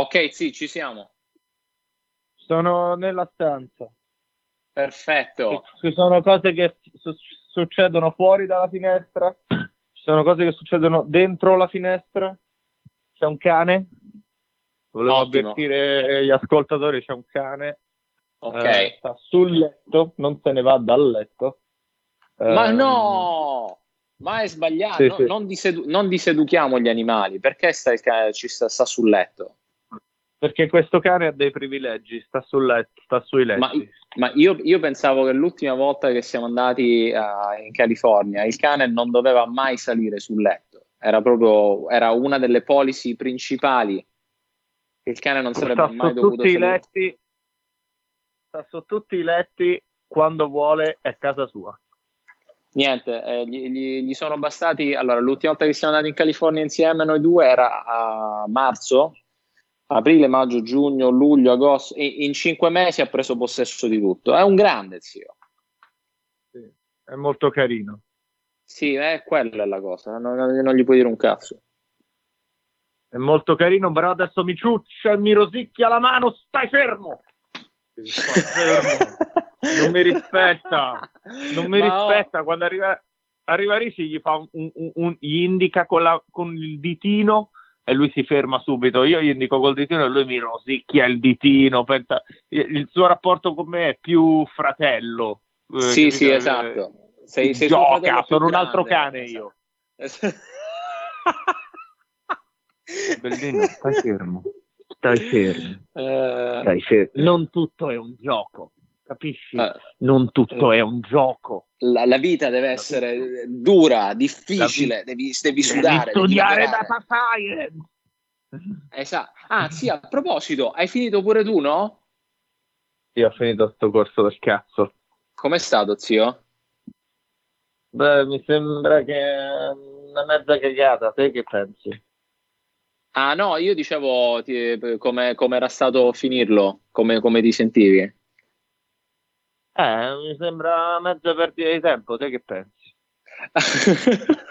Ok, sì, ci siamo. Sono nella stanza. Perfetto. Ci sono cose che su- succedono fuori dalla finestra, ci sono cose che succedono dentro la finestra. C'è un cane. Volevo Ottimo. avvertire gli ascoltatori, c'è un cane. Ok. Eh, sta sul letto, non se ne va dal letto. Ma Ehm, no! Ma è sbagliato. Sì, No- sì. Non, disedu- non diseduchiamo gli animali. Perché sta, il ca- ci sta, sta sul letto? Perché questo cane ha dei privilegi, sta sul letto, sta sui letti. Ma, ma io, io pensavo che l'ultima volta che siamo andati a- in California il cane non doveva mai salire sul letto. Era proprio era una delle policy principali il cane non sarebbe sta mai dovuto tutti i salire. letti, sta su tutti i letti quando vuole, è casa sua. Niente, eh, gli, gli- gli sono bastati. Allora, l'ultima volta che siamo andati in California insieme, noi due, era a marzo, aprile, maggio, giugno, luglio, agosto. In cinque mesi ha preso possesso di tutto. È un grande zio. Sì, È molto carino. Sì, è quella è la cosa. Non, non- gli puoi dire un cazzo. È molto carino, però adesso mi ciuccia e mi rosicchia la mano, stai fermo! Stai fermo. Non mi rispetta, non mi Ma oh, rispetta. Quando arriva, arriva Ricci gli, fa un, un- un- gli indica con, la- con il ditino e lui si ferma subito. Io gli indico col ditino e lui mi rosicchia il ditino. pensa- il il suo rapporto con me è più fratello. eh, Sì, capito? sì, Eh, esatto. Sei, sei Gioca, sono un altro cane io. Esatto. Bellino, stai fermo. Stai fermo. Eh, Stai fermo. Non tutto è un gioco, capisci? eh, Non tutto è un gioco. la, la vita deve essere dura, difficile, devi, devi sudare. Devi studiare devi data science. Esatto. Ah, sì, a proposito, hai finito pure tu, no? Io ho finito sto corso del cazzo. Com'è stato, zio? Beh, mi sembra che una mezza cagata. Te che pensi? Ah, no, io dicevo come, come era stato finirlo, come, come ti sentivi. Eh, mi sembra mezza perdita di tempo. Te che pensi?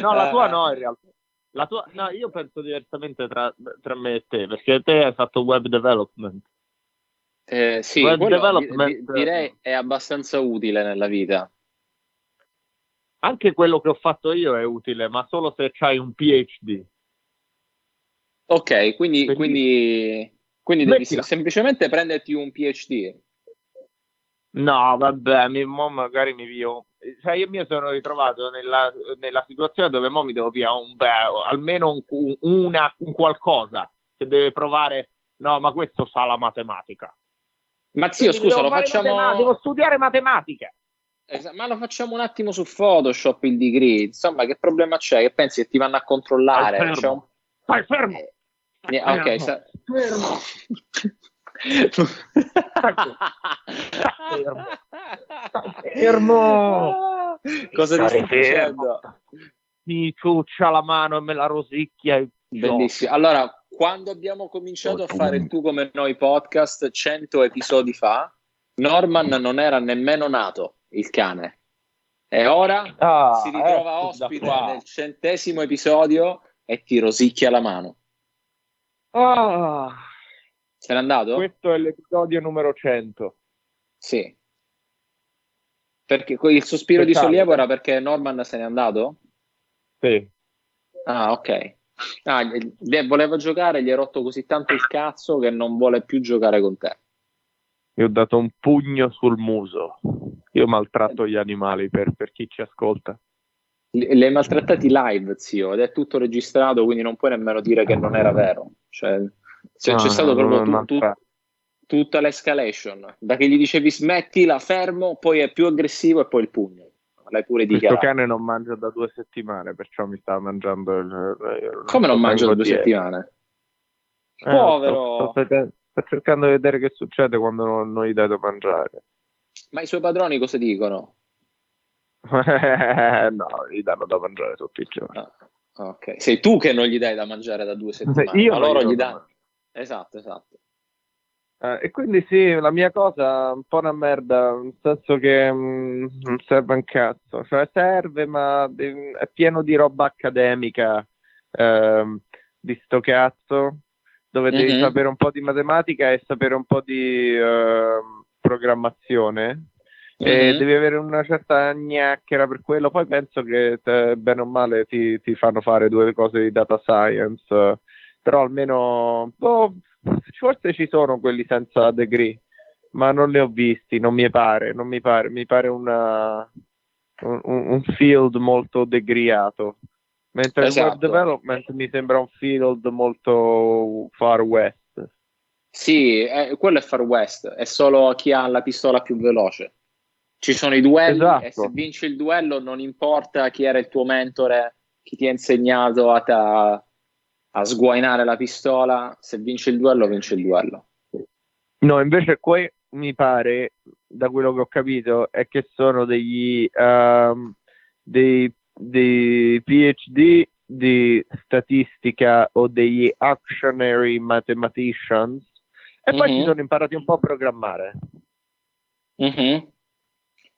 No, la tua no, in realtà. La tua, no, io penso diversamente tra, tra me e te, perché te hai fatto web development. Eh, sì, Web development- di- di- direi è abbastanza utile nella vita. Anche quello che ho fatto io è utile, ma solo se hai un PhD. Ok, quindi, Quindi- quindi, devi semplicemente prenderti un PhD. No, vabbè, mi, mo magari mi vio. Cioè, io mi sono ritrovato nella, nella situazione dove mo mi devo via un beh, almeno un, un- una, un qualcosa che deve provare. No, ma questo sa la matematica. Ma zio, Quindi scusa, lo facciamo... matematica, devo studiare matematica. Ma lo facciamo un attimo su Photoshop il degree. Insomma, che problema c'è? Che pensi che ti vanno a controllare? Stai C'è un... fermo. Stai fermo. Eh, eh, ok, Fermo. sa- Fermo. Fermo. Cosa ti Stai facendo? Mi ciuccia la mano e me la rosicchia. Bellissimo. Allora, quando abbiamo cominciato a fare il Tu come noi podcast 100 episodi fa, Norman non era nemmeno nato, il cane. E ora Ah, si ritrova da ospite nel centesimo episodio e ti rosicchia la mano. Ah, Se n'è andato? questo è l'episodio numero 100. Sì. Perché il sospiro di Peccato. sollievo era perché Norman se n'è andato? Sì. Ah, ok. Ah, gli- gli- voleva giocare, gli hai rotto così tanto il cazzo che non vuole più giocare con te. Io ho dato un pugno sul muso. Io maltratto gli animali per, per chi ci ascolta. Li hai maltrattati live, zio, ed è tutto registrato, quindi non puoi nemmeno dire che non era vero. Cioè, c'è, c'è No, stato no, proprio tu- tu- tutta l'escalation. Da che gli dicevi smettila, fermo, poi è più aggressivo e poi il pugno. L'hai pure Questo dichiarato. cane non mangia da due settimane, perciò mi sta mangiando il... Come non mangia da due dietro. settimane? Eh, Povero. Sto, sto cercando, sto cercando di vedere che succede quando non, non gli dai da mangiare. Ma i suoi padroni cosa dicono? no, gli danno da mangiare tutti i giorni. Ah, ok. Sei tu che non gli dai da mangiare da due settimane, Io loro gli da danno. Esatto, esatto. Eh, e quindi sì, la mia cosa è un po' una merda, nel senso che mm, non serve un cazzo, cioè serve ma è pieno di roba accademica, ehm, di sto cazzo dove devi Mhm. sapere un po' di matematica e sapere un po' di ehm, programmazione e Mhm. devi avere una certa gnacchera per quello. Poi penso che te, bene o male ti, ti fanno fare due cose di data science, eh, però almeno boh, forse ci sono quelli senza degree, ma non li ho visti, non mi pare, non mi pare, mi pare una, un, un field molto degriato. Mentre il Esatto. web development mi sembra un field molto far west. Sì, eh, quello è Far West, è solo chi ha la pistola più veloce. Ci sono i duelli Esatto. e se vinci il duello non importa chi era il tuo mentore, chi ti ha insegnato a, ta- a sguainare la pistola, se vinci il duello, vinci il duello. No, invece qui mi pare, da quello che ho capito, è che sono degli ehm, dei, dei PhD di statistica o degli actionary mathematicians e poi Mhm. si sono imparati un po' a programmare. Mhm.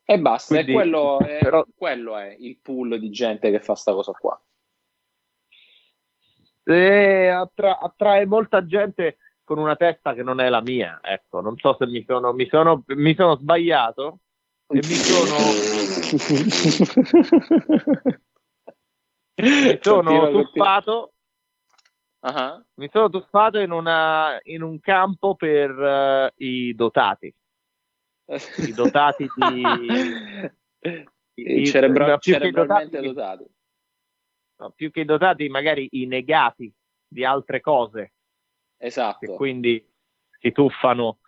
E basta, Quindi, e quello, è, però- quello è il pool di gente che fa sta cosa qua. E attra- attrae molta gente con una testa che non è la mia. Ecco, non so se mi sono, mi sono, mi sono sbagliato e mi sono, mi sono tuffato Ah, mi sono tuffato in, una, in un campo per eh, i dotati. I dotati di- I i- cerebra- cerebralmente dotati- dotati. Più che i dotati, magari i negati di altre cose, Esatto. quindi si tuffano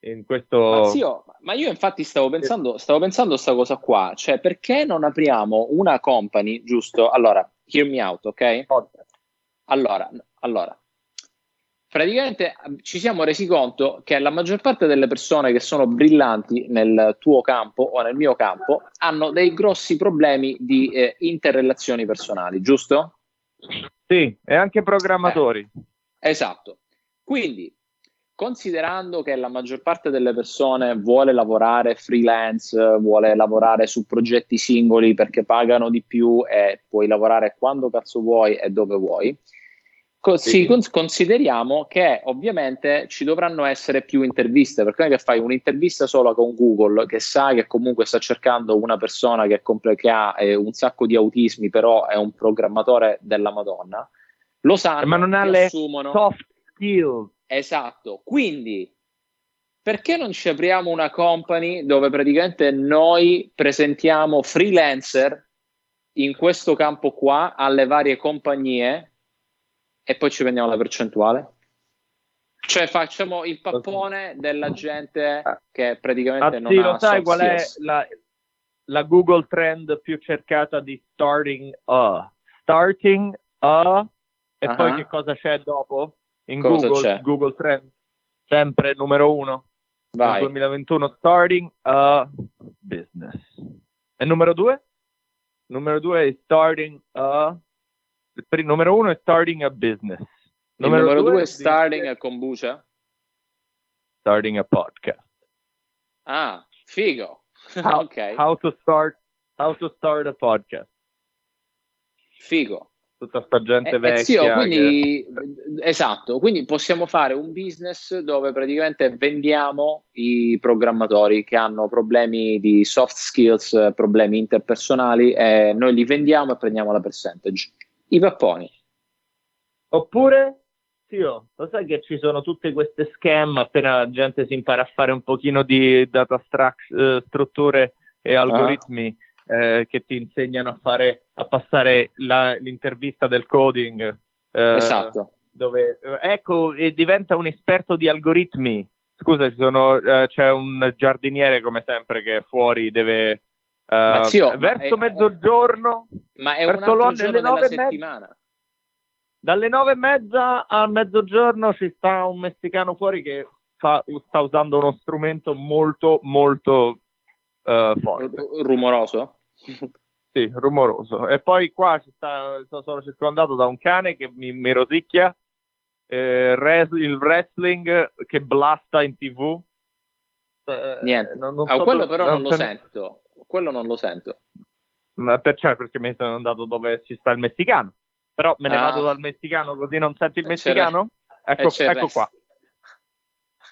in questo... Ma, zio, ma io infatti stavo pensando, stavo pensando sta cosa qua, cioè perché non apriamo una company, giusto? Allora, hear me out, ok? Allora, allora, praticamente eh, ci siamo resi conto che la maggior parte delle persone che sono brillanti nel tuo campo o nel mio campo hanno dei grossi problemi di eh, interrelazioni personali, giusto? Sì, e anche programmatori. Esatto. Quindi, considerando che la maggior parte delle persone vuole lavorare freelance, vuole lavorare su progetti singoli perché pagano di più e puoi lavorare quando cazzo vuoi e dove vuoi, Sì. cons- consideriamo che ovviamente ci dovranno essere più interviste, perché non è che fai un'intervista solo con Google, che sa che comunque sta cercando una persona che, comple- che ha eh, un sacco di autismi, però è un programmatore della Madonna. Lo sanno, Ma non ha le assumono. Soft skills. Esatto, quindi perché non ci apriamo una company dove praticamente noi presentiamo freelancer in questo campo qua alle varie compagnie e poi ci prendiamo la percentuale? Cioè facciamo il pappone della gente che praticamente non Anzi, ha lo sai qual è la, la Google Trend più cercata di starting a? Starting a e Ah. poi che cosa c'è dopo? In Cosa Google, c'è? Google Trend, sempre numero uno. Nel Vai. 2021 starting a business. E numero due? Numero due è starting a... Il numero uno è starting a business. Il numero due è dice starting a kombucha. starting a podcast. Ah, figo. How, ok, how to start how to start a podcast. figo. Tutta sta gente Eh, eh, vecchia. zio, che- quindi, esatto, quindi possiamo fare un business dove praticamente vendiamo i programmatori che hanno problemi di soft skills, problemi interpersonali e noi li vendiamo e prendiamo la percentage. I papponi. Oppure, zio, lo sai che ci sono tutte queste scam appena la gente si impara a fare un pochino di data struct- eh, strutture e algoritmi eh, che ti insegnano a fare a passare la- l'intervista del coding. eh, esatto. dove eh, ecco e diventa un esperto di algoritmi. Scusa, ci sono, eh, c'è un giardiniere come sempre che è fuori deve eh, Ma zio, ma verso è- mezzogiorno, Ma è un Verso altro Londra giorno della settimana. dalle nove e mezza a mezzogiorno ci sta un messicano fuori che fa- sta usando uno strumento molto molto eh, forte, R- rumoroso? sì, rumoroso. E poi qua ci sta, sono circondato da un cane che mi, mi rosicchia, eh, res- il wrestling che blasta in tv. Eh, Niente. non- non Ah, so quello dove- però non lo se- sento. Quello non lo sento. Ma per- cioè, perché mi sono andato dove ci sta il messicano. Però me ne ah. vado dal messicano così non senti il messicano? Ecco, ecco qua.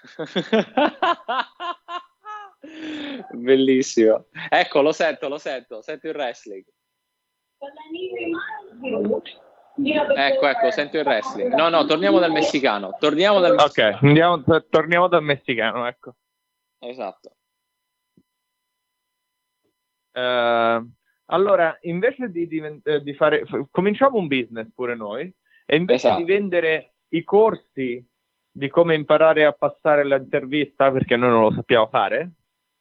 Bellissimo. Ecco, lo sento, lo sento, sento il wrestling. Ecco, ecco, sento il wrestling. No, no, torniamo dal messicano. Torniamo dal messicano. Ok, andiamo, torniamo dal messicano, ecco. Esatto. Uh, allora, invece di, di, eh, di, fare, cominciamo un business pure noi, e invece esatto. di vendere i corsi di come imparare a passare l'intervista, perché noi non lo sappiamo fare,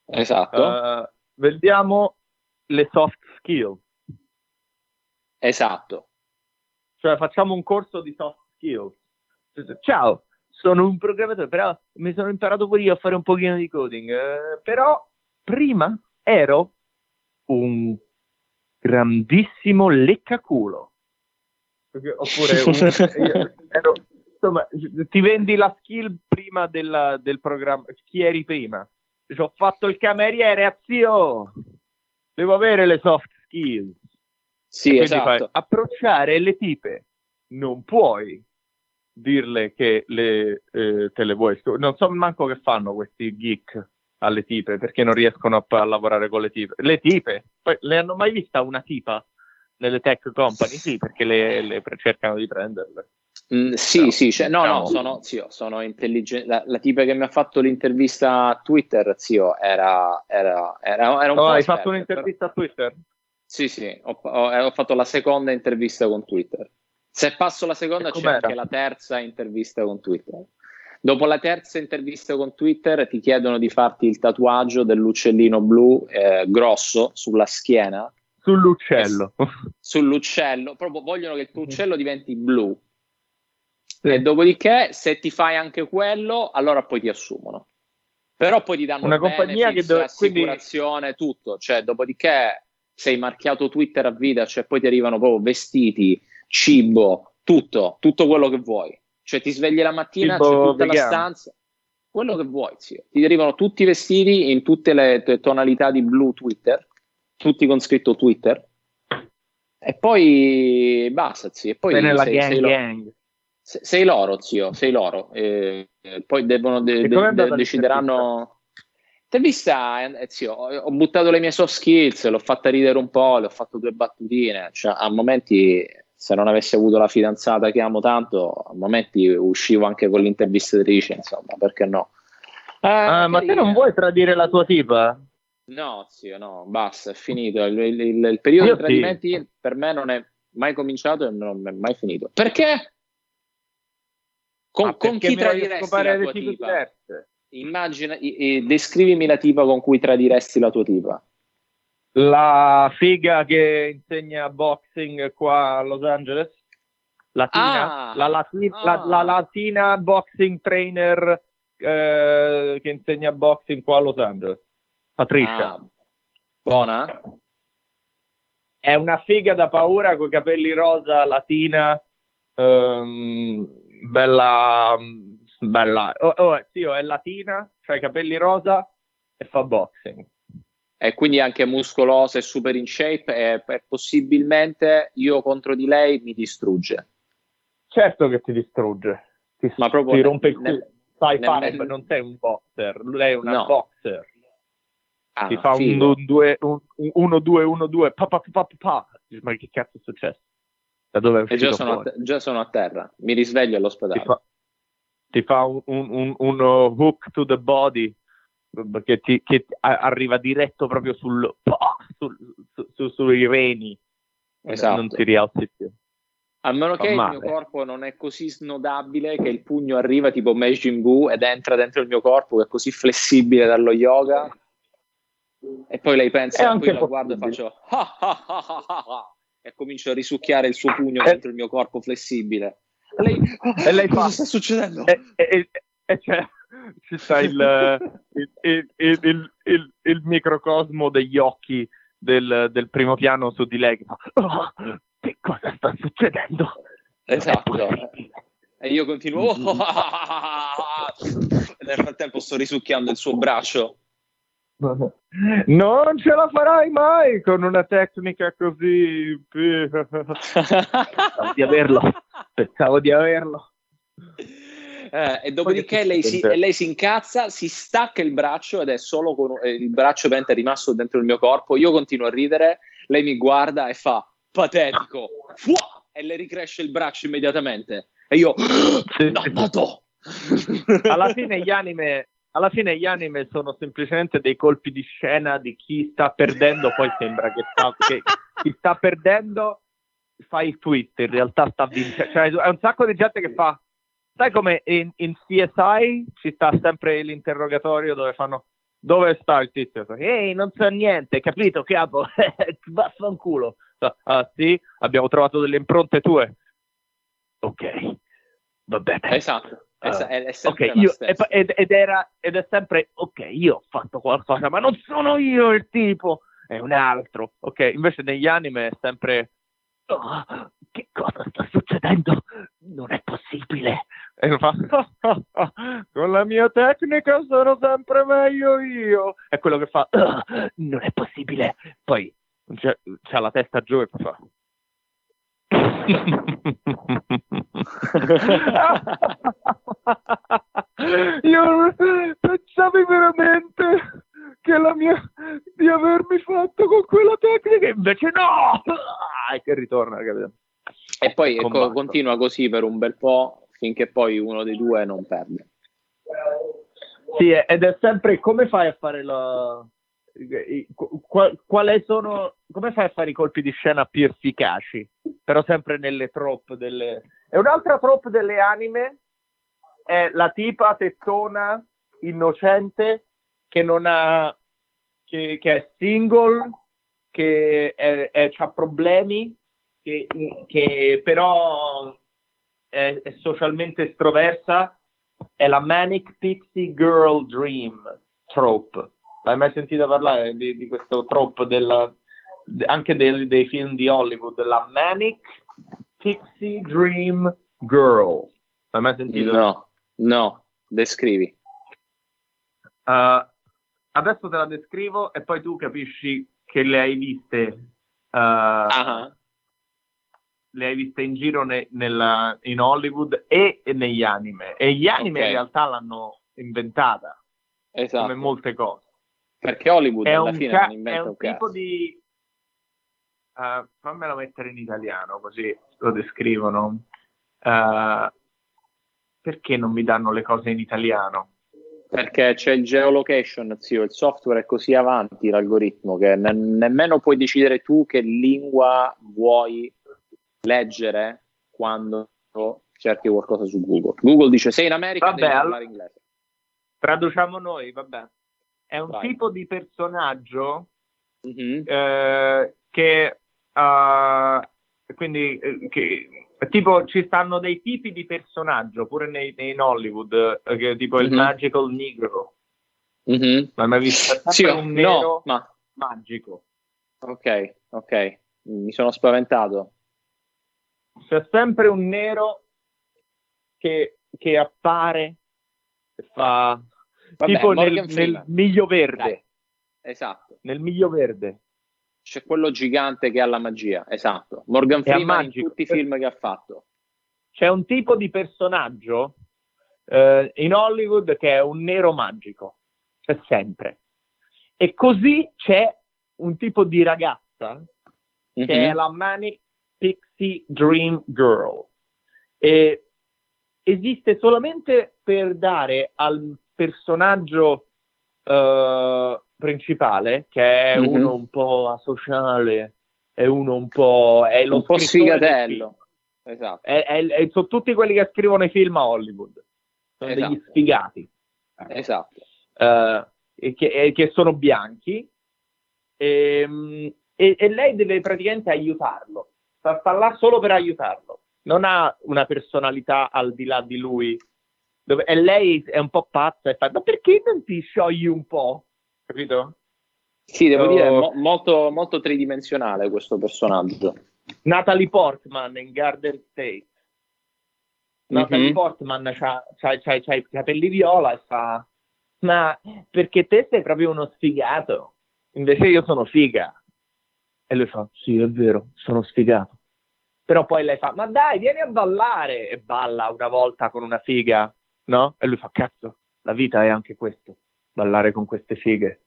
esatto. Uh, vendiamo le soft skills. Esatto. Cioè facciamo un corso di soft skills. Ciao, sono un programmatore, però mi sono imparato pure io a fare un pochino di coding, eh, però prima ero un grandissimo leccaculo. Oppure un, ero, insomma, ti vendi la skill prima della, del programma. Chi eri prima? Ci ho fatto il cameriere, zio! Devo avere le soft skills. Sì, esatto. Fai, approcciare le tipe. Non puoi dirle che le, eh, te le vuoi. Non so manco che fanno questi geek alle tipe perché non riescono a, a lavorare con le tipe. Le tipe, poi le hanno mai vista una tipa nelle tech company? Sì, perché le, le cercano di prenderle. Mm, sì, no, sì, cioè, no, no, sono, zio, sono intelligente. La, la, tipa che mi ha fatto l'intervista a Twitter, zio, era, era, era, era un oh, po' hai fatto un'intervista però... a Twitter? Sì, sì, ho, ho, ho, fatto la seconda intervista con Twitter. Se passo la seconda c'è anche la terza intervista con Twitter. Dopo la terza intervista con Twitter ti chiedono di farti il tatuaggio dell'uccellino blu eh, grosso sulla schiena. Sull'uccello. sull'uccello, proprio vogliono che il tuo uccello diventi blu. Sì. E dopodiché, se ti fai anche quello, allora poi ti assumono. Però poi ti danno una compagnia che dove, assicurazione, quindi... tutto. Cioè, dopodiché sei marchiato Twitter a vita, cioè poi ti arrivano proprio vestiti, cibo, tutto, tutto quello che vuoi. Cioè ti svegli la mattina, cibo c'è tutta vegano. la stanza, quello che vuoi, zio. Ti arrivano tutti i vestiti in tutte le tonalità di blu Twitter, tutti con scritto Twitter. E poi basta, zio. E poi sei, sei, gang, sei, gang. sei, loro, zio, sei loro. E, poi devono de- de- de- decideranno. Ti vista, eh, zio, ho buttato le mie soft skills, l'ho fatta ridere un po', le ho fatto due battutine, cioè a momenti se non avessi avuto la fidanzata che amo tanto, a momenti uscivo anche con l'intervistatrice, insomma, perché no? Eh, ah, ma te non vuoi tradire la tua tipa? No, zio, no, basta, è finito. Il, il, il, il periodo Io di tradimenti sì. per me non è mai cominciato e non è mai finito. Perché? Con, ah, con chi tradiresti la tua tipa? Diverse. Immagina, i, i, descrivimi la tipa con cui tradiresti la tua tipa la figa che insegna boxing qua a Los Angeles, latina, ah, la, latina ah. la, la, latina boxing trainer eh, che insegna boxing qua a Los Angeles, Patricia. Ah, buona? È una figa da paura con i capelli rosa, latina, ehm, bella, bella. Oh, oh, sì, è latina, ha i capelli rosa e fa boxing e quindi anche muscolosa e super in shape e, e, possibilmente io contro di lei mi distrugge. Certo che ti distrugge, ti, ma proprio ti rompe il culo. Sai nel, non sei un boxer, lei è una no. boxer. Ah, ti fa figo. un 2 1 2 1 2 pa pa pa pa. Ma che cazzo è successo? Da dove è e già sono, te- già sono, a terra, mi risveglio all'ospedale. Ti fa, ti fa un, un, un, un hook to the body che, ti, che arriva diretto proprio sul, sul, su, su, sui reni esatto. non ti rialzi più. A meno che il mio corpo non è così snodabile che il pugno arriva tipo Majin Buu ed entra dentro il mio corpo, che è così flessibile dallo yoga. E poi lei pensa, e poi la guardo e faccio e comincio a risucchiare il suo pugno dentro il mio corpo flessibile. E lei, e lei cosa fa, sta succedendo? E, e, e, cioè, ci sta il, il, il, il, microcosmo degli occhi del, del, primo piano su di lei oh, che cosa sta succedendo? Esatto. E io continuo oh, nel frattempo sto risucchiando il suo braccio Non ce la farai mai con una tecnica così. Pensavo di averlo. Pensavo di averlo. Eh, e dopodiché lei si, lei si, incazza, si stacca il braccio ed è solo con eh, il braccio è rimasto dentro il mio corpo. Io continuo a ridere, lei mi guarda e fa patetico, Fuah! e le ricresce il braccio immediatamente. E io, dannato! Alla fine gli anime alla fine gli anime sono semplicemente dei colpi di scena di chi sta perdendo, poi sembra che, sta, che chi sta perdendo fa il tweet, in realtà sta vincendo. Cioè, è un sacco di gente che fa, sai come in, in CSI ci sta sempre l'interrogatorio dove fanno dove sta il tizio? Ehi, non so niente, capito, capo? Vaffanculo. Ah, sì, abbiamo trovato delle impronte tue. Ok, va bene. Esatto. È, è, è okay, io, ed, ed, era, ed è sempre ok, io ho fatto qualcosa, ma non sono io il tipo, è un altro. Ok, invece negli anime è sempre oh, che cosa sta succedendo? Non è possibile. E fa, oh, oh, con la mia tecnica sono sempre meglio io. È quello che fa, non è possibile. Poi c'ha la testa giù e fa, io pensavi veramente che la mia di avermi fatto con quella tecnica invece no! E che ritorna capito? e poi ecco, continua così per un bel po' finché poi uno dei due non perde. Sì ed è sempre come fai a fare la qual, quali sono come fai a fare i colpi di scena più efficaci? Però sempre nelle troppe delle e un'altra troppe delle anime è la tipa tettona innocente che non ha che, che è single che ha problemi che, che però è, è, socialmente estroversa è la Manic Pixie Girl Dream trope hai mai sentito parlare di, di questo trope della, anche dei, dei film di Hollywood la Manic Pixie Dream Girl hai mai sentito? no No, descrivi. Uh, adesso te la descrivo e poi tu capisci che le hai viste. Uh, uh-huh. Le hai viste in giro ne, nella, in Hollywood e, e, negli anime. E gli anime okay. in realtà l'hanno inventata. Esatto. Come molte cose. Perché Hollywood è alla fine ca- è un, un tipo di uh, fammelo mettere in italiano così lo descrivono. Uh, perché non mi danno le cose in italiano? Perché c'è il geolocation, zio, il software è così avanti l'algoritmo che ne- nemmeno puoi decidere tu che lingua vuoi leggere quando cerchi qualcosa su Google. Google dice sei in America vabbè, devi parlare inglese. Traduciamo noi, vabbè. È un Vai. tipo di personaggio mm-hmm. eh, che uh, quindi eh, che tipo ci stanno dei tipi di personaggio pure nei, nei in Hollywood eh, che, tipo mm-hmm. il mhm. magical negro mm-hmm. ma mai visto sì, un nero no, ma... magico ok ok mi sono spaventato c'è sempre un nero che, che appare e fa Vabbè, tipo nel, nel, miglio verde Dai. esatto nel miglio verde c'è quello gigante che ha la magia, esatto. Morgan Freeman in tutti i film che ha fatto. C'è un tipo di personaggio eh, in Hollywood che è un nero magico, c'è sempre. E così c'è un tipo di ragazza mm-hmm. che è mhm. la Manic Pixie Dream Girl. E esiste solamente per dare al personaggio uh, principale, che è mm-hmm. uno un po' asociale, è uno un po'... È lo un po' sfigatello. Esatto. È, è, è, sono tutti quelli che scrivono i film a Hollywood. Sono esatto. degli sfigati. Esatto. Uh, e che, e che, sono bianchi. E, ehm, e, e, lei deve praticamente aiutarlo. Sta, sta là solo per aiutarlo. Non ha una personalità al di là di lui. Dove, e lei è un po' pazza e fa, ma perché non ti sciogli un po'? Capito? Sì, devo oh. dire, mo- molto, molto tridimensionale questo personaggio. Natalie Portman in Garden State. Natalie mm-hmm. Portman ha i capelli viola e fa ma perché te sei proprio uno sfigato, invece io sono figa. E lui fa, sì, è vero, sono sfigato. Però poi lei fa, ma dai, vieni a ballare. E balla una volta con una figa, no? E lui fa, cazzo, la vita è anche questo, ballare con queste fighe.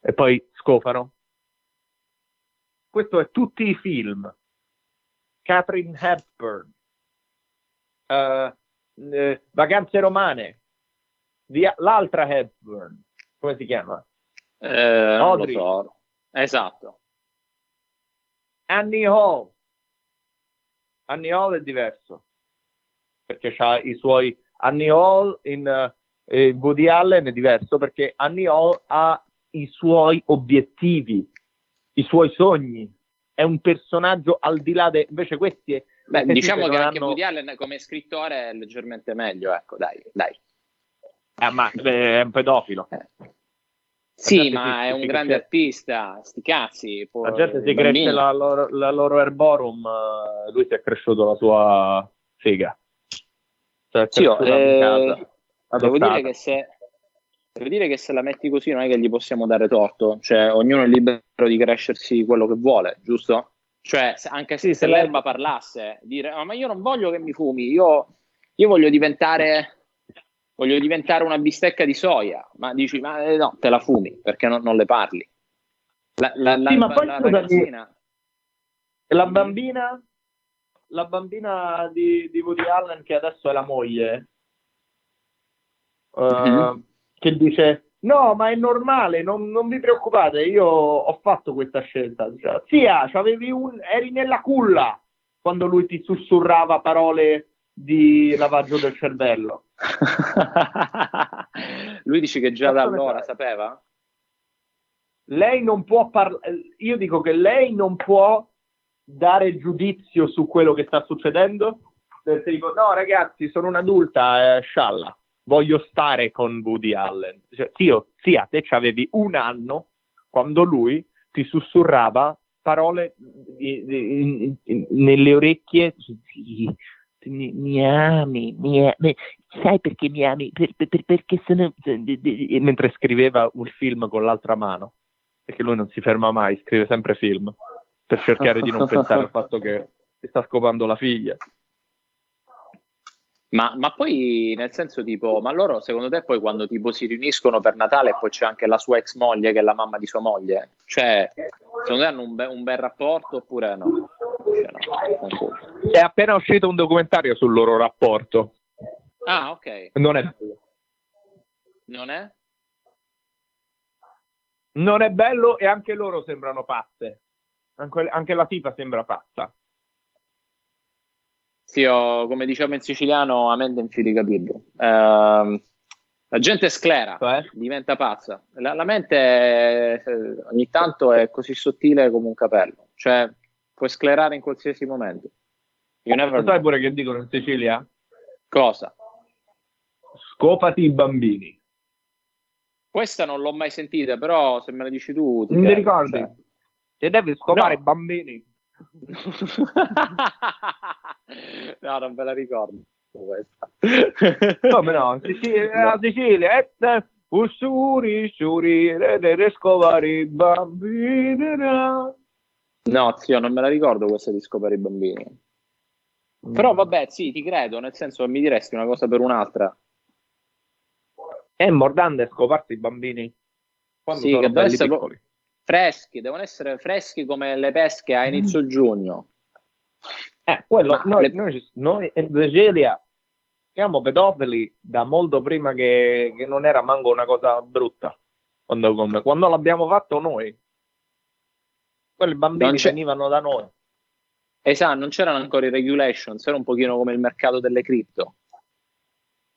E poi scopano. Questo è tutti i film. Catherine Hepburn, uh, uh, Vacanze Romane, Via, l'altra Hepburn, come si chiama? Eh, non lo so. Esatto. Annie Hall. Annie Hall è diverso perché ha i suoi Annie Hall in uh, Woody Allen è diverso perché Annie Hall ha i suoi obiettivi, i suoi sogni. È un personaggio al di là de... invece questi Beh, diciamo che anche hanno... Woody Allen come scrittore è leggermente meglio, ecco, dai, dai. Eh, ma è un pedofilo. Eh. Sì, ma è un grande artista, sti cazzi. Può... La gente si cresce la loro, la loro erborum, eh, lui si è cresciuto la sua figa. Cioè, sì, io, eh, devo, dire che se, devo dire che se la metti così non è che gli possiamo dare torto, cioè ognuno è libero di crescersi quello che vuole, giusto? Cioè, anche se, sì, se l'erba parlasse, dire, oh, ma io non voglio che mi fumi, io, io voglio diventare voglio diventare una bistecca di soia, ma dici, ma eh, no, te la fumi perché non, non le parli. La, la, la, sì, ma poi la, ragazzina... la bambina, la bambina di, di, Woody Allen che adesso è la moglie, uh, mm-hmm. che dice, no, ma è normale, non, non, vi preoccupate, io ho fatto questa scelta. Cioè, zia, un, eri nella culla quando lui ti sussurrava parole di lavaggio del cervello. Lui dice che già da allora sapeva? Lei non può parlare, io dico che lei non può dare giudizio su quello che sta succedendo, perché dico, no ragazzi, sono un'adulta, eh, scialla, voglio stare con Woody Allen. Cioè, zio, zia, te avevi un anno quando lui ti sussurrava parole in, in, in, nelle orecchie mi, mi ami, mi, ami, sai perché mi ami? Per, per, perché sono... Mentre scriveva un film con l'altra mano, perché lui non si ferma mai, scrive sempre film, per cercare di non pensare al fatto che sta scopando la figlia. Ma, ma, poi nel senso tipo, ma loro secondo te poi quando tipo si riuniscono per Natale poi c'è anche la sua ex moglie che è la mamma di sua moglie, cioè secondo te hanno un, be- un bel rapporto oppure no? Cioè, no è appena uscito un documentario sul loro rapporto. Ah, ok. Non è Non è? Non è bello e anche loro sembrano pazze. Anche, anche la tipa sembra pazza. Sì, ho, come diciamo in siciliano, a mente in fili capirlo. Uh, la gente sclera, cioè? diventa pazza. La, la mente è, eh, ogni tanto è così sottile come un capello, cioè puoi sclerare in qualsiasi momento. You never sai pure che dicono in Sicilia? Cosa? Scopati i bambini. Questa non l'ho mai sentita, però se me la dici tu... Ti non ti ricordi? Ti devi scopare no. i bambini. no, non ve la ricordo questa. Come no? Sicilia, no. Sicilia, eh, Ussuri, suri, scovare i bambini. No, zio, non me la ricordo questa di scopare i bambini. Mm. Però vabbè, sì, ti credo, nel senso che mi diresti una cosa per un'altra. È mordante scoparti i bambini. Quando sì, che deve essere freschi, devono essere freschi come le pesche a inizio mm. giugno. Eh, quello, noi, le... noi, noi in Brasilia siamo pedofili da molto prima che, che, non era manco una cosa brutta. Quando, quando l'abbiamo fatto noi, quelli bambini venivano da noi. Esatto, non c'erano ancora i regulations, era un pochino come il mercato delle cripto.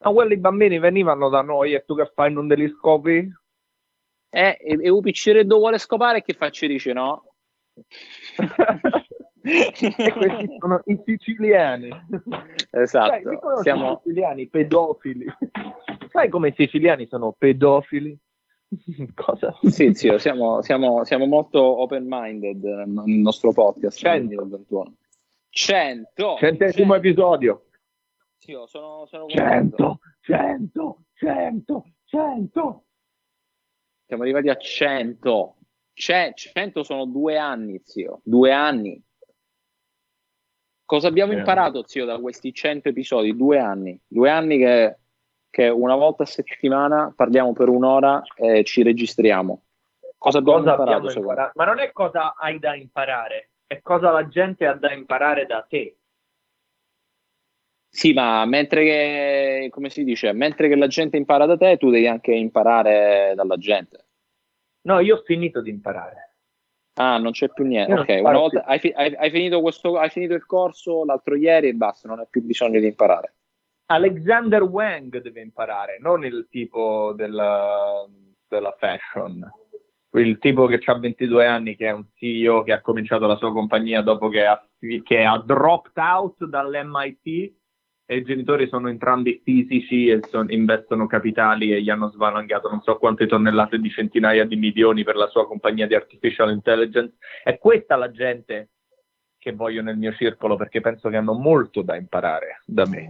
Ma quelli bambini venivano da noi e tu che fai non te li scopi? Eh, e, e un piccereddo vuole scopare che facci dice no? e questi sono i siciliani. Esatto. Sai, Siamo... i siciliani pedofili. Sai come i siciliani sono pedofili? Cosa? Sì, zio, siamo, siamo, siamo molto open-minded nel nostro podcast. 100. 100. Centesimo episodio. Zio, sono, sono 100, 100, 100, 100! Siamo arrivati a 100. C'è, 100 sono due anni, zio. Due anni. Cosa abbiamo imparato, zio, da questi 100 episodi? Due anni. Due anni che, che una volta a settimana parliamo per un'ora e ci registriamo. Cosa abbiamo cosa imparato? Abbiamo imparato? Ma non è cosa hai da imparare, è cosa la gente ha da imparare da te. Sì, ma mentre che, come si dice, mentre che la gente impara da te, tu devi anche imparare dalla gente. No, io ho finito di imparare. Ah, non c'è più niente. ok, una volta hai, hai, hai, finito questo, hai finito il corso l'altro ieri e basta, non hai più bisogno di imparare. Alexander Wang deve imparare, non il tipo della, della fashion. Il tipo che ha 22 anni, che è un CEO che ha cominciato la sua compagnia dopo che ha, che ha dropped out dall'MIT e i genitori sono entrambi fisici e son, investono capitali e gli hanno svalangato non so quante tonnellate di centinaia di milioni per la sua compagnia di artificial intelligence. È questa la gente che voglio nel mio circolo perché penso che hanno molto da imparare da me.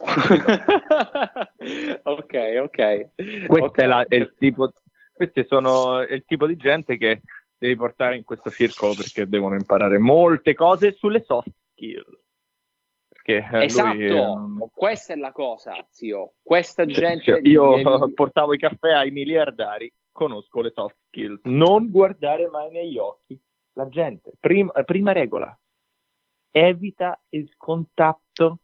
ok, ok. Questo okay. È, la, è, il tipo, questi sono il tipo di gente che devi portare in questo circolo perché devono imparare molte cose sulle soft skills. Perché eh, esatto, lui, questa è la cosa, zio. Questa gente. Io viene... portavo i caffè ai miliardari, conosco le soft skills. Non guardare mai negli occhi la gente. Prima, prima regola: evita il contatto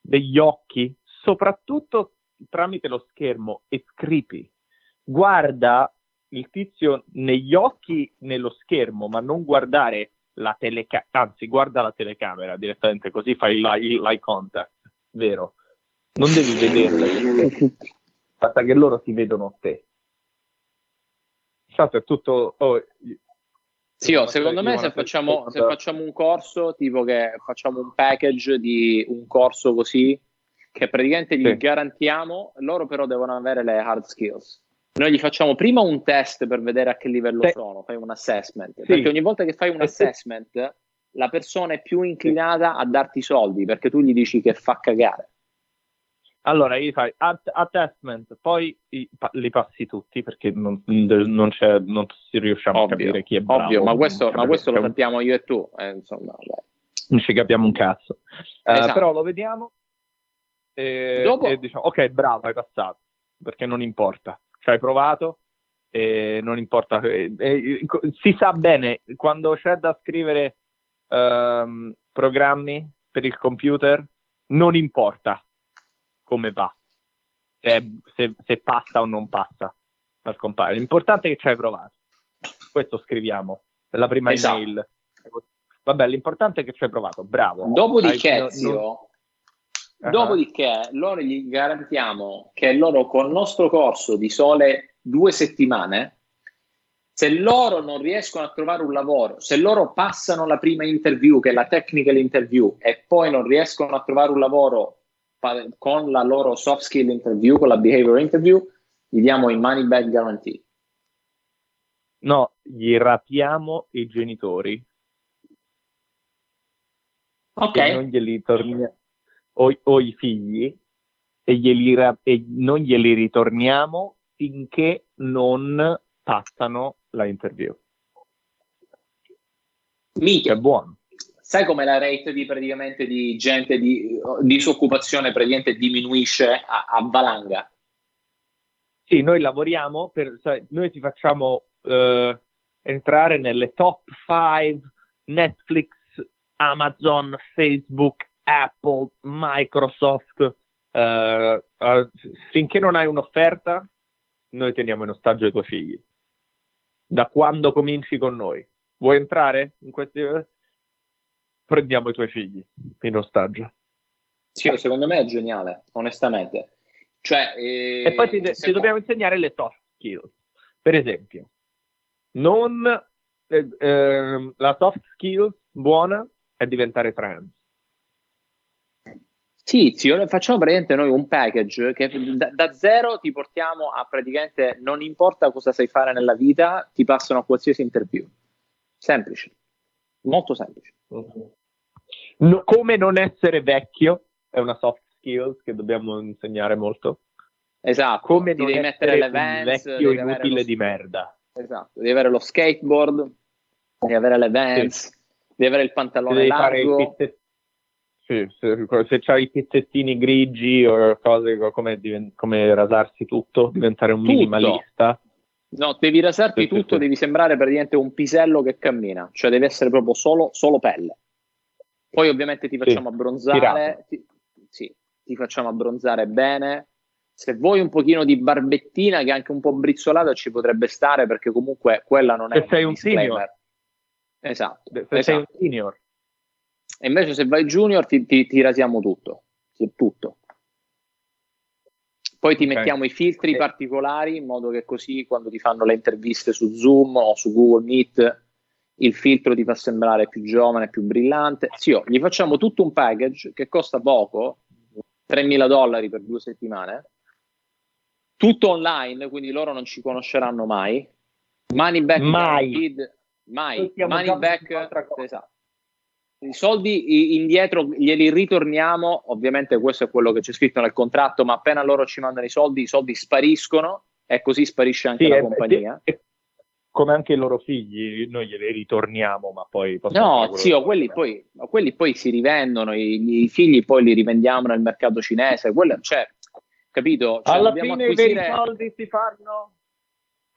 degli occhi, soprattutto tramite lo schermo, e scrivi. Guarda il tizio negli occhi nello schermo, ma non guardare la telecamera, anzi guarda la telecamera direttamente così fai l'eye, contact, vero? Non devi vederla, basta che loro ti vedono te. Stato è tutto... Oh, sì, oh, secondo me se facciamo, se facciamo, un corso, tipo che facciamo un package di un corso così, che praticamente gli sì. garantiamo, loro però devono avere le hard skills. Noi gli facciamo prima un test per vedere a che livello sì. sono, fai un assessment, sì. perché ogni volta che fai un assessment la persona è più inclinata a darti i soldi perché tu gli dici che fa cagare. Allora, gli fai assessment, poi li passi tutti perché non, non, c'è, non si riusciamo ovvio, a capire chi è bravo. Ovvio, ma questo, ma questo lo sappiamo io e tu. Eh, insomma, non ci capiamo un cazzo. Eh, esatto. Uh, però lo vediamo e, Dopo... e diciamo, ok, bravo, hai passato, perché non importa ci hai provato e non importa, e, e, si sa bene quando c'è da scrivere um, programmi per il computer, non importa come va, se, se, se passa o non passa per compare. L'importante è che ci hai provato. Questo scriviamo la prima esatto. email. Vabbè, l'importante è che ci hai provato, bravo. Dopodiché, hai, zio, non, Uh-huh. Dopodiché loro gli garantiamo che loro col nostro corso di sole due settimane, se loro non riescono a trovare un lavoro, se loro passano la prima interview, che è la technical interview, e poi non riescono a trovare un lavoro con la loro soft skill interview, con la behavior interview, gli diamo il money back guarantee. No, gli rapiamo i genitori. Ok. E non glieli torniamo o, o i figli e, glieli, e non glieli ritorniamo finché non passano la interview. Mica. È buono. Sai come la rate di praticamente di gente di disoccupazione praticamente diminuisce a, a valanga? Sì, noi lavoriamo per, sai, noi ti facciamo uh, entrare nelle top 5 Netflix, Amazon, Facebook, Apple, Microsoft, uh, uh, finché non hai un'offerta, noi teniamo in ostaggio i tuoi figli. Da quando cominci con noi? Vuoi entrare in questi... Prendiamo i tuoi figli in ostaggio. Sì, secondo me è geniale, onestamente. Cioè, eh, e poi ti, ti dobbiamo insegnare le soft skills. Per esempio, non eh, eh, la soft skill buona è diventare trans. Sì, zio, facciamo praticamente noi un package che da, da, zero ti portiamo a praticamente non importa cosa sai fare nella vita, ti passano a qualsiasi interview. Semplice, molto semplice. No, come non essere vecchio è una soft skill che dobbiamo insegnare molto. Esatto, come ti devi mettere le vans, vecchio inutile lo... di merda. Esatto, devi avere lo skateboard, devi avere le vans, sì. devi avere il pantalone devi largo. Pizzet... Sì, se, se c'hai i pezzettini grigi o cose come, come rasarsi tutto, diventare un tutto. minimalista. No, devi rasarti sì, tutto, sì, devi sembrare praticamente un pisello che cammina, cioè devi essere proprio solo, solo pelle. Poi ovviamente ti facciamo abbronzare, ti, sì, ti facciamo abbronzare bene, se vuoi un pochino di barbettina che è anche un po' brizzolata ci potrebbe stare perché comunque quella non è se sei un senior esatto, se esatto. sei un senior e invece se vai junior ti, ti, ti rasiamo tutto tutto poi ti okay. mettiamo i filtri okay. particolari in modo che così quando ti fanno le interviste su Zoom o su Google Meet il filtro ti fa sembrare più giovane, più brillante. Sì, oh, gli facciamo tutto un package che costa poco, 3.000 dollari per due settimane, tutto online, quindi loro non ci conosceranno mai. Money back, mai, kid, mai. Money back, esatto. I soldi indietro glieli ritorniamo, ovviamente questo è quello che c'è scritto nel contratto, ma appena loro ci mandano i soldi, i soldi spariscono e così sparisce anche sì, la compagnia. È, è, come anche i loro figli, noi glieli ritorniamo, ma poi... No, zio, quelli poi, quelli poi si rivendono, i, i, figli poi li rivendiamo nel mercato cinese, quello, cioè, capito? Cioè, alla fine acquisire... i veri soldi si fanno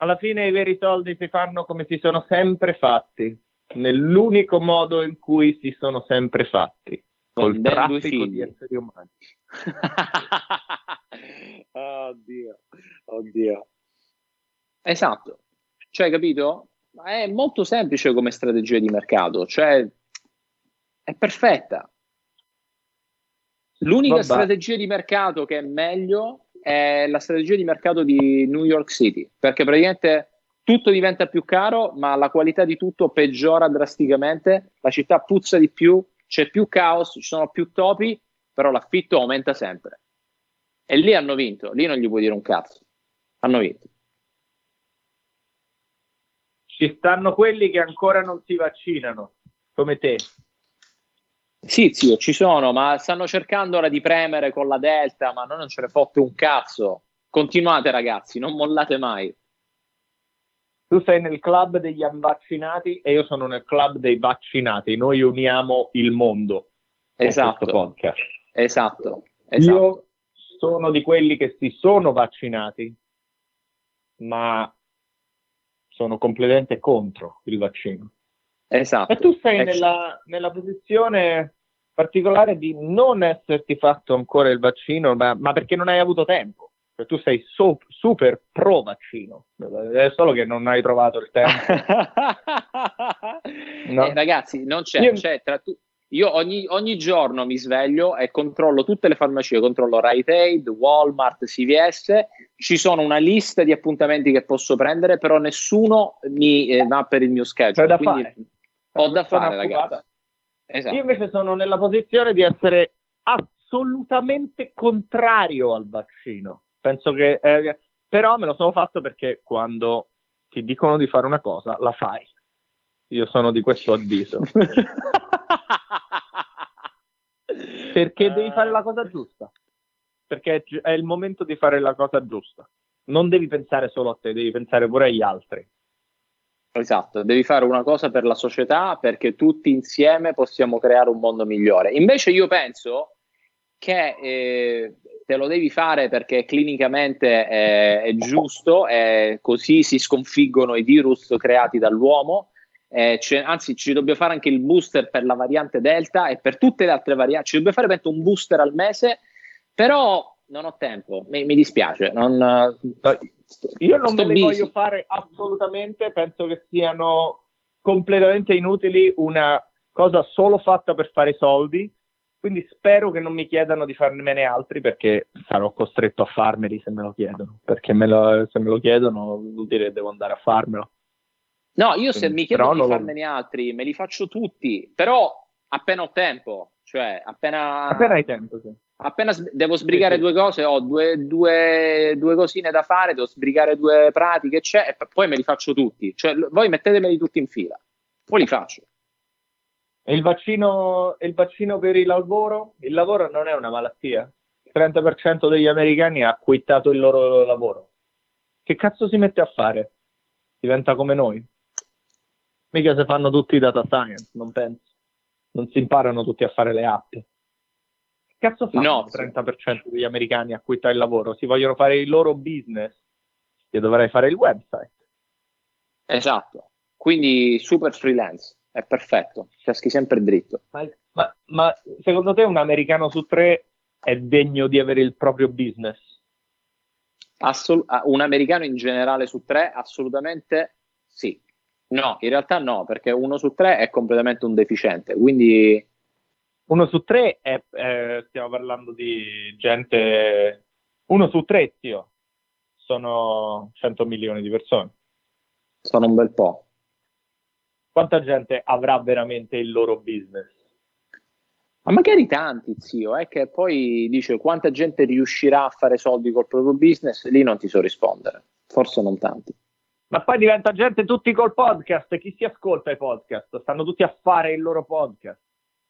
alla fine i veri soldi si fanno come si sono sempre fatti nell'unico modo in cui si sono sempre fatti col traffico di esseri umani. Oddio oddio. Esatto. Cioè capito? È molto semplice come strategia di mercato cioè è perfetta. L'unica Vabbè. strategia di mercato che è meglio è la strategia di mercato di New York City, perché praticamente tutto diventa più caro, ma la qualità di tutto peggiora drasticamente, la città puzza di più, c'è più caos, ci sono più topi, però l'affitto aumenta sempre. E lì hanno vinto, lì non gli puoi dire un cazzo. Hanno vinto. Ci stanno quelli che ancora non si vaccinano, come te. Sì, zio, ci sono, ma stanno cercando ora di premere con la Delta, ma noi non ce ne fotte un cazzo. Continuate, ragazzi, non mollate mai. Tu sei nel club degli unvaccinati e io sono nel club dei vaccinati. Noi uniamo il mondo. Esatto. Esatto. esatto. Io sono di quelli che si sono vaccinati, ma sono completamente contro il vaccino. Esatto. E tu sei esatto. nella, nella, posizione particolare di non esserti fatto ancora il vaccino, ma, ma perché non hai avuto tempo. Cioè, tu sei so, super pro vaccino, è solo che non hai trovato il tempo. no. eh, ragazzi, non c'è, Io... c'è tra tu... Io ogni, ogni, giorno mi sveglio e controllo tutte le farmacie, controllo Rite Aid, Walmart, CVS, ci sono una lista di appuntamenti che posso prendere, però nessuno mi eh, va per il mio schedule. da ho da fare, ragazzi. Esatto. Io invece sono nella posizione di essere assolutamente contrario al vaccino. Penso che, eh, però me lo sono fatto perché quando ti dicono di fare una cosa, la fai. Io sono di questo avviso. perché devi fare la cosa giusta. Perché è il momento di fare la cosa giusta. Non devi pensare solo a te, devi pensare pure agli altri. Esatto, devi fare una cosa per la società perché tutti insieme possiamo creare un mondo migliore. Invece io penso che eh, te lo devi fare perché clinicamente è, è giusto, è così si sconfiggono i virus creati dall'uomo. Eh, anzi, ci dobbiamo fare anche il booster per la variante Delta e per tutte le altre varianti. Ci dobbiamo fare penso, un booster al mese, però non ho tempo, mi, mi dispiace. Non, io non me li voglio fare assolutamente, penso che siano completamente inutili, una cosa solo fatta per fare soldi, quindi spero che non mi chiedano di farmene altri perché sarò costretto a farmeli se me lo chiedono, perché me lo, se me lo chiedono vuol dire che devo andare a farmelo. No, io se mi chiedono di farmene altri me li faccio tutti, però appena ho tempo, cioè appena... Appena hai tempo, sì appena devo sbrigare due cose, ho due, due, due, cosine da fare, devo sbrigare due pratiche, c'è, e poi me li faccio tutti. Cioè, voi mettetemeli tutti in fila, poi li faccio. E il vaccino, il vaccino per il lavoro? Il lavoro non è una malattia? 30% degli americani ha quittato il loro lavoro. Che cazzo si mette a fare? Diventa come noi. Mica se fanno tutti data science, non penso. Non si imparano tutti a fare le app. Che cazzo fanno no, il 30% degli americani a quittare il lavoro? Si vogliono fare il loro business. Io dovrei fare il website. Esatto. Quindi super freelance. È perfetto. Caschi sempre dritto. Ma, ma, ma secondo te un americano su tre è degno di avere il proprio business? Assol- un americano in generale su tre? Assolutamente sì. No, in realtà no, perché uno su tre è completamente un deficiente, quindi... Uno su tre è, eh, stiamo parlando di gente... Uno su tre, zio, sono 100 milioni di persone. Sono un bel po'. Quanta gente avrà veramente il loro business? Ma magari tanti, zio, è che poi dice quanta gente riuscirà a fare soldi col proprio business, lì non ti so rispondere, forse non tanti. Ma poi diventa gente tutti col podcast, chi si ascolta i podcast? Stanno tutti a fare il loro podcast,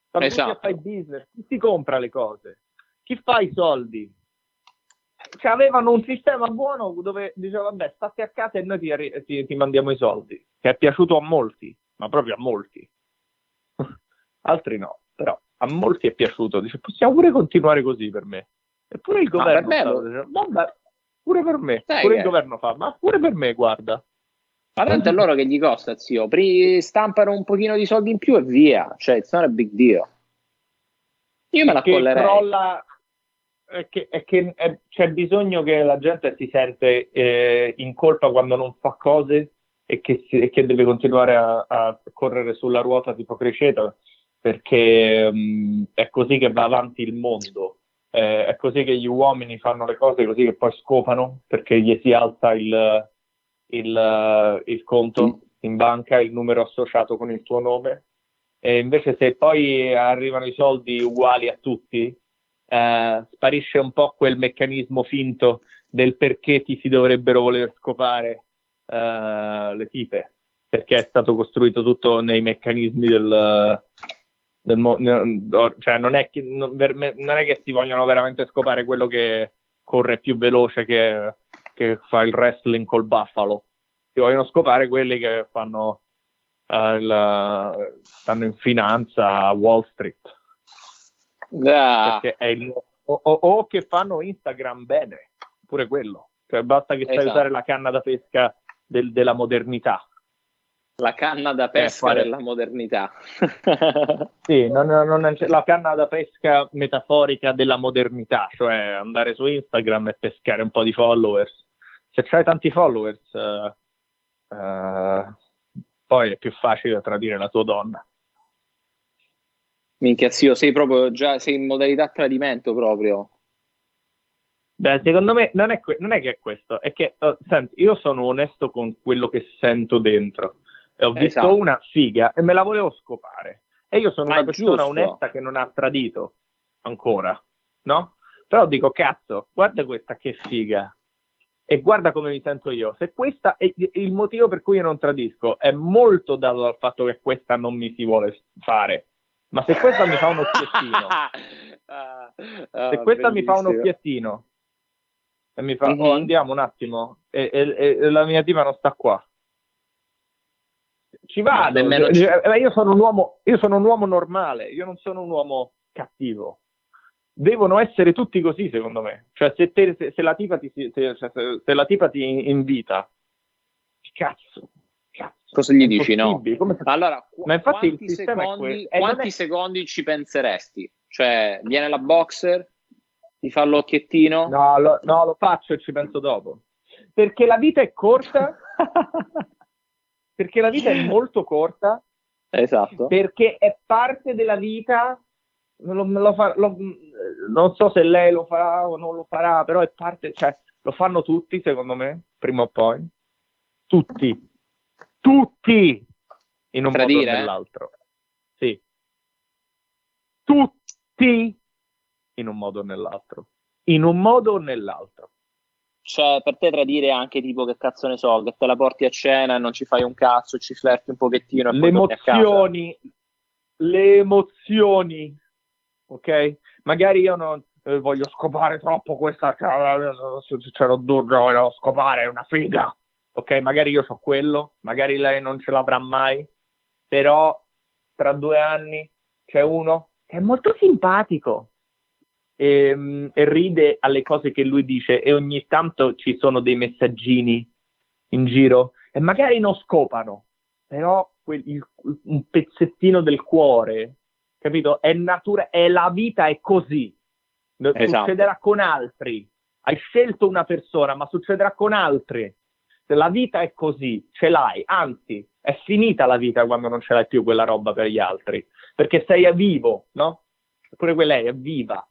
stanno esatto. tutti a fare business, chi si compra le cose? Chi fa i soldi? Cioè, avevano un sistema buono dove diceva vabbè state a casa e noi ti, ti, ti mandiamo i soldi, che è piaciuto a molti, ma proprio a molti. Altri no, però a molti è piaciuto, dice possiamo pure continuare così per me. Eppure il governo per me, dice, vabbè, pure per me, Sai pure che... il governo fa, ma pure per me, guarda. Ma tanto è loro che gli costa, zio. Pri- stampano un pochino di soldi in più e via. Cioè, it's not a big deal. Io me la che collerei. Crolla, è che, è che è, c'è bisogno che la gente si sente eh, in colpa quando non fa cose e che, si, e che deve continuare a, a, correre sulla ruota tipo Cresceta perché um, è così che va avanti il mondo, eh, è così che gli uomini fanno le cose così che poi scopano perché gli si alza il, il, il conto in banca, il numero associato con il tuo nome. E invece se poi arrivano i soldi uguali a tutti, eh, sparisce un po' quel meccanismo finto del perché ti si dovrebbero voler scopare eh, le tipe, perché è stato costruito tutto nei meccanismi del, del mo- cioè non è, che, non, non è che si vogliono veramente scopare quello che corre più veloce che, che fa il wrestling col Buffalo, si vogliono scopare quelli che fanno uh, il, stanno in finanza a Wall Street. Ah. Il, o, o, o, che fanno Instagram bene, pure quello. Cioè, basta che sai esatto. usare la canna da pesca del, della modernità. La canna da pesca eh, della modernità. sì, non, non è, la canna da pesca metaforica della modernità, cioè andare su Instagram e pescare un po' di followers. Se c'hai tanti followers, uh, uh, poi è più facile tradire la tua donna. Minchia zio, sei proprio già sei in modalità tradimento proprio. Beh, secondo me non è, que- non è che è questo, è che, uh, senti, io sono onesto con quello che sento dentro e ho visto esatto. una figa e me la volevo scopare. E io sono Ma una persona giusto. onesta che non ha tradito ancora, no? Però dico, cazzo, guarda questa che figa. E guarda come mi sento io. Se questa è il motivo per cui io non tradisco è molto dato dal fatto che questa non mi si vuole fare. Ma se questa mi fa un occhiettino, ah, ah, se questa bellissimo. mi fa un occhiettino e mi fa, mm-hmm. oh, andiamo un attimo, e, e, e la mia diva non sta qua ci vado. Nemmeno... Cioè, eh, io, sono un uomo, io sono un uomo normale, io non sono un uomo cattivo. Devono essere tutti così, secondo me. Cioè, se, te, se, se la tipa ti, se, se, la tipa ti invita, cazzo, cazzo. Cosa gli dici? No. Come... Allora, qu- Ma infatti quanti, secondi, quanti è... secondi ci penseresti? Cioè, viene la boxer, ti fa l'occhiettino? No, lo, no, lo faccio e ci penso dopo. Perché la vita è corta perché la vita è molto corta. Esatto. Perché è parte della vita. Lo, lo fa, non so se lei lo farà o non lo farà, però è parte, cioè, lo fanno tutti, secondo me, prima o poi. Tutti. Tutti! In un Tradire, modo o nell'altro. Sì. Tutti in un modo o nell'altro. In un modo o nell'altro. Cioè, per te tradire anche tipo che cazzo ne so, che te la porti a cena e non ci fai un cazzo, ci flirti un pochettino e le emozioni, le emozioni, ok? Magari io non, eh, voglio scopare troppo questa, c'è l'odore, voglio scopare, è una figa. Ok, magari io so quello, magari lei non ce l'avrà mai, però tra due anni c'è uno che è molto simpatico e, ehm, e ride alle cose che lui dice e ogni tanto ci sono dei messaggini in giro e magari non scopano, però quel, il, un pezzettino del cuore, capito? È natura, è la vita, è così. Esatto. Succederà con altri. Hai scelto una persona, ma succederà con altri. La vita è così, ce l'hai, anzi, è finita la vita quando non ce l'hai più quella roba per gli altri, perché sei vivo, no? Eppure quella è viva,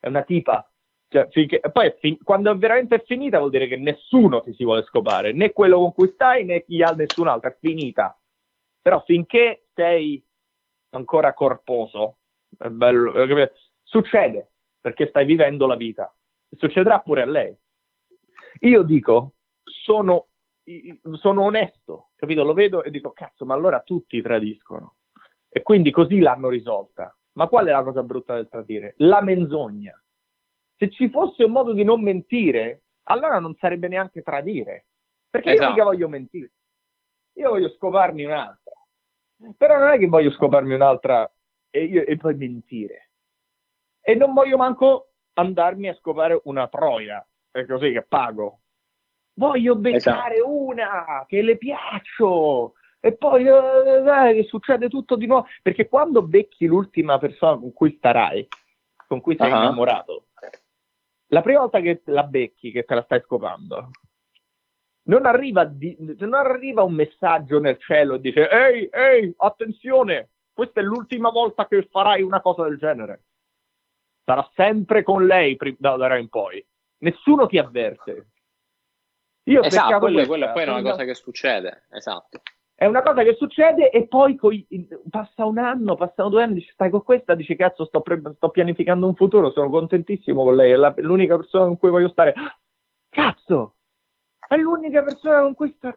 è una tipa. Cioè, finché, poi fin- quando veramente è finita vuol dire che nessuno ti si vuole scopare, né quello con cui stai né chi ha nessun altro, è finita. Però finché sei ancora corposo, è bello, succede, perché stai vivendo la vita. Succederà pure a lei. Io dico, sono, sono onesto, capito? Lo vedo e dico, cazzo, ma allora tutti tradiscono. E quindi così l'hanno risolta. Ma qual è la cosa brutta del tradire? La menzogna. Se ci fosse un modo di non mentire, allora non sarebbe neanche tradire. Perché esatto. io mica voglio mentire. Io voglio scoparmi un'altra. Però non è che voglio scoparmi un'altra e, io, e poi mentire. E non voglio manco andarmi a scopare una troia, è così che pago. Voglio beccare esatto. una che le piaccio e poi eh, eh, succede tutto di nuovo. Perché quando becchi l'ultima persona con cui starai, con cui sei uh-huh. innamorato, la prima volta che la becchi, che te la stai scopando, non arriva, di, non arriva un messaggio nel cielo e dice ehi, ehi, attenzione, questa è l'ultima volta che farai una cosa del genere. Sarà sempre con lei da ora in poi. Nessuno ti avverte. Io esatto, quello, quella poi è una cosa che succede, esatto. È una cosa che succede e poi coi, passa un anno, passano due anni, dici stai con questa, dici cazzo sto, pre- sto pianificando un futuro, sono contentissimo con lei, è la, l'unica persona con cui voglio stare. Cazzo, è l'unica persona con cui sta...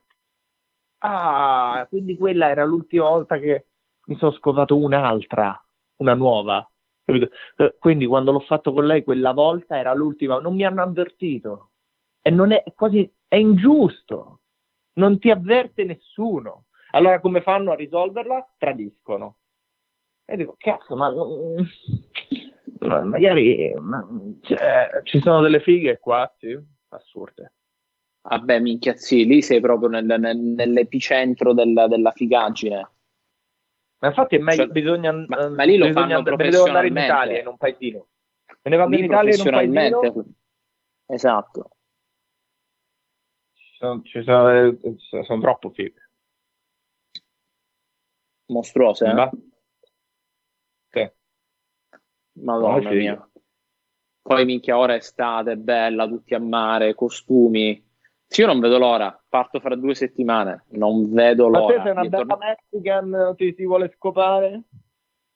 Ah, quindi quella era l'ultima volta che mi sono scovato un'altra, una nuova. Eh, quindi quando l'ho fatto con lei quella volta era l'ultima, non mi hanno avvertito. E non è quasi, è ingiusto. Non ti avverte nessuno. Allora come fanno a risolverla? Tradiscono. E dico, cazzo, ma, ma magari ma, cioè, ci sono delle fighe qua, sì, assurde. Vabbè, minchia, sì, lì sei proprio nel, nel, nell'epicentro della, della, figaggine. Ma infatti è meglio, cioè, bisogna, ma, ma, lì lo bisogna, fanno devo andare in Italia, in un paesino. Me ne vado in Italia in un paesino. Esatto. Ci sono, ci sono, sono troppo fighe. Mostruose, eh? Sì. Madonna no, mia. Poi minchia, ora è estate, bella, tutti a mare, costumi sì, io non vedo l'ora, parto fra due settimane, non vedo l'ora. Ma te sei una bella torno... Mexican, ti si vuole scopare?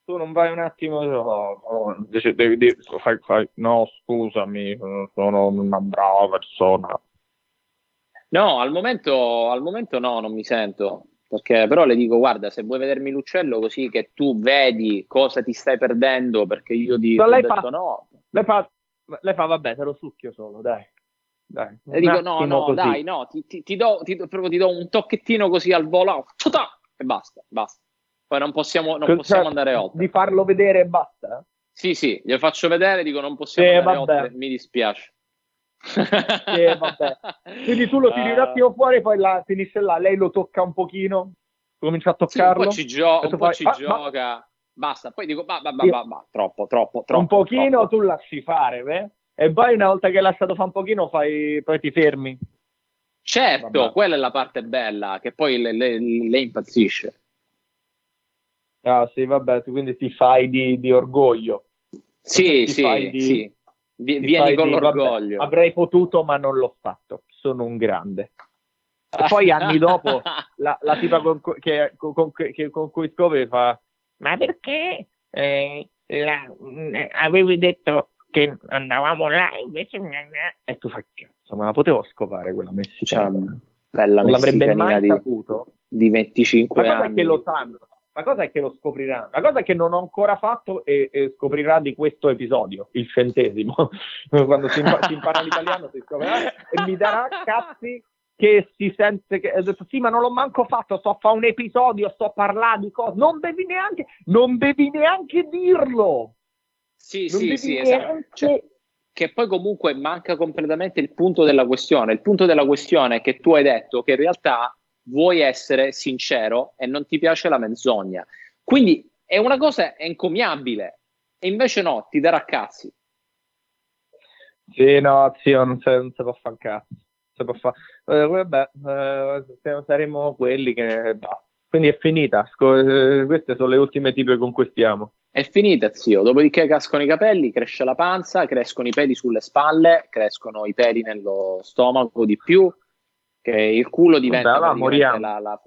Tu non vai un attimo, oh, oh, devi dire, fai, fai, no scusami, sono una brava persona. No, al momento, al momento no, non mi sento. Perché però le dico, guarda, se vuoi vedermi l'uccello così che tu vedi cosa ti stai perdendo, perché io ti ho detto fa, no. Lei fa, lei fa, vabbè, te lo succhio solo, dai. Dai, e dico no, no, così. dai, no, ti, ti, ti, do, ti, proprio ti do un tocchettino così al volo e basta, basta. Poi non possiamo, non possiamo cioè, andare oltre. Di farlo vedere e basta? Sì, sì, glielo faccio vedere, dico non possiamo sì, andare vabbè. oltre, mi dispiace. Sì, vabbè. Quindi tu lo tiri un attimo fuori, poi la, finisce là, lei lo tocca un pochino, comincia a toccarlo. Sì, un po' ci, gio- un po fai, ci ah, gioca, ma... basta. Poi dico, bah, bah, bah, bah, troppo, troppo, troppo. Un pochino troppo. tu lasci fare, beh? E poi una volta che hai lasciato fa un pochino, fai, poi ti fermi. Certo, Vabbè. quella è la parte bella, che poi le, le, le impazzisce. Ah sì, vabbè, quindi ti fai di, di orgoglio. Sì, sì, di, sì. Vi, vieni con l'orgoglio. Vabbè, avrei potuto, ma non l'ho fatto. Sono un grande. E poi anni dopo la, la tipa con, che, con, che, con cui scopri fa ma perché eh, la, eh, avevi detto che andavamo là invece e tu fai cazzo ma la potevo scopare quella messicana cioè, bella non l'avrebbe mai di, saputo di 25 ma anni che lo sanno La cosa è che lo scoprirà. La cosa è che non ho ancora fatto e, e scoprirà di questo episodio, il centesimo. Quando si, impa- si impara l'italiano si scoprirà e mi darà cazzi che si sente che ha detto sì ma non l'ho manco fatto sto a fare un episodio sto a parlare di cose non devi neanche non devi neanche dirlo sì non sì sì neanche... esatto cioè, che poi comunque manca completamente il punto della questione il punto della questione è che tu hai detto che in realtà vuoi essere sincero e non ti piace la menzogna quindi è una cosa encomiabile e invece no ti darà cazzi sì no zio non si, non si può fare cazzo si può fare eh, vabbè, eh, saremo quelli che... Bah. Quindi è finita, Sco- eh, queste sono le ultime tipe con cui stiamo. È finita, zio. Dopodiché cascano i capelli, cresce la panza, crescono i peli sulle spalle, crescono i peli nello stomaco di più, che il culo diventa Vabbè, moriamo. la, la...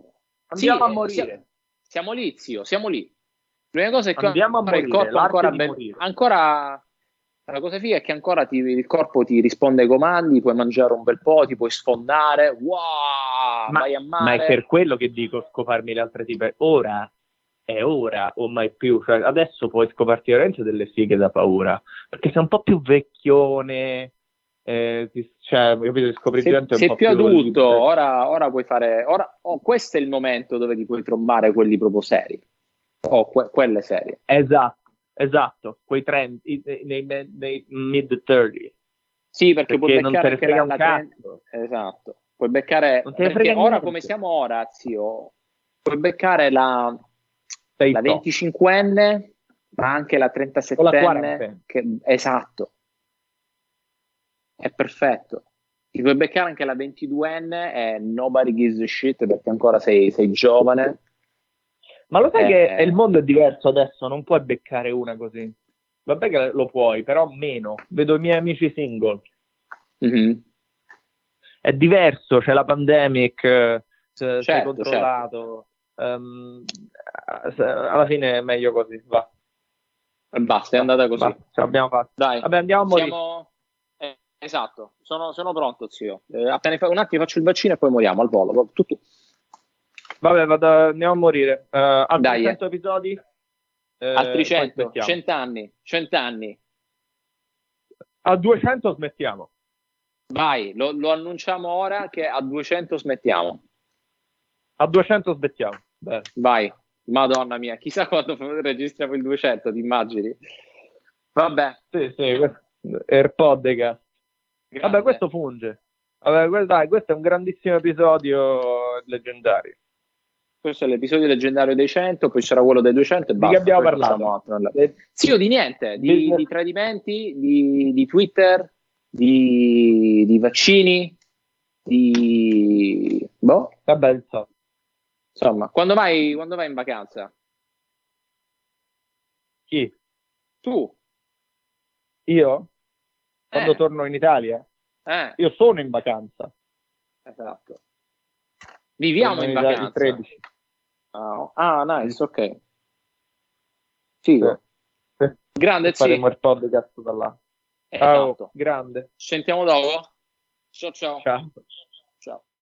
Andiamo sì, a morire. Siamo, siamo, lì, zio, siamo lì. L'unica cosa è che Andiamo a morire, il corpo ancora, be- ancora la cosa figa è che ancora ti, il corpo ti risponde ai comandi, puoi mangiare un bel po', ti puoi sfondare, wow, ma, vai a mare. Ma è per quello che dico scoparmi le altre tipe. Ora è ora o mai più. Cioè, adesso puoi scoparti veramente delle fighe da paura, perché sei un po' più vecchione. Eh, cioè, capito, scopri sei, gente sei po' più adulto, ora, ora, puoi fare. Ora, oh, questo è il momento dove ti puoi trombare quelli proprio seri. O oh, que- quelle serie. Esatto Esatto, quei trend nei, nei, nei mid 30. Sì, perché, perché puoi beccare anche la, la cazzo. Esatto. Puoi beccare perché ora niente. come siamo ora, zio, puoi beccare la, la 25enne, ma anche la 37enne che, esatto. È perfetto. Ti puoi beccare anche la 22enne e nobody gives a shit perché ancora sei, sei giovane ma lo sai eh, che il mondo è diverso adesso, non puoi beccare una così. Vabbè che lo puoi, però meno. Vedo i miei amici single. Mm-hmm. È diverso, c'è la pandemic, c'è, certo, sei controllato. Certo. Um, alla fine è meglio così, va. Basta, è andata così. ce l'abbiamo fatta. Dai, Vabbè, andiamo a morire. Siamo... Esatto, sono, sono, pronto, zio. Eh, appena fa... un attimo faccio il vaccino e poi moriamo al volo. Tu, tu. Vabbè, vado, andiamo a morire. Uh, altri Dai, 100 eh. episodi? Eh, altri 100, 100 anni, 100 anni. A 200 smettiamo. Vai, lo, lo, annunciamo ora che a 200 smettiamo. A 200 smettiamo. Beh. Vai, madonna mia, chissà quando registriamo il 200, ti immagini? Vabbè. Sì, sì, AirPodcast. Vabbè, questo funge. Vabbè, dai, questo è un grandissimo episodio leggendario questo è l'episodio leggendario dei 100, poi c'era quello dei 200 e basta. Di che abbiamo parlato? Sì, io di niente, di, di tradimenti, di, di Twitter, di, di, vaccini, di... Boh. Vabbè, insomma. insomma quando, vai, quando vai in vacanza? Chi? Tu. Io? Quando eh. torno in Italia? Eh. Io sono in vacanza. Esatto. Viviamo in vacanza. 13. Ah, ah, nice, ok. Figo. Sì. Sì. Grande, sì. Faremo il podcast da là. Esatto. Oh, grande. Sentiamo dopo. Ciao ciao. Ciao.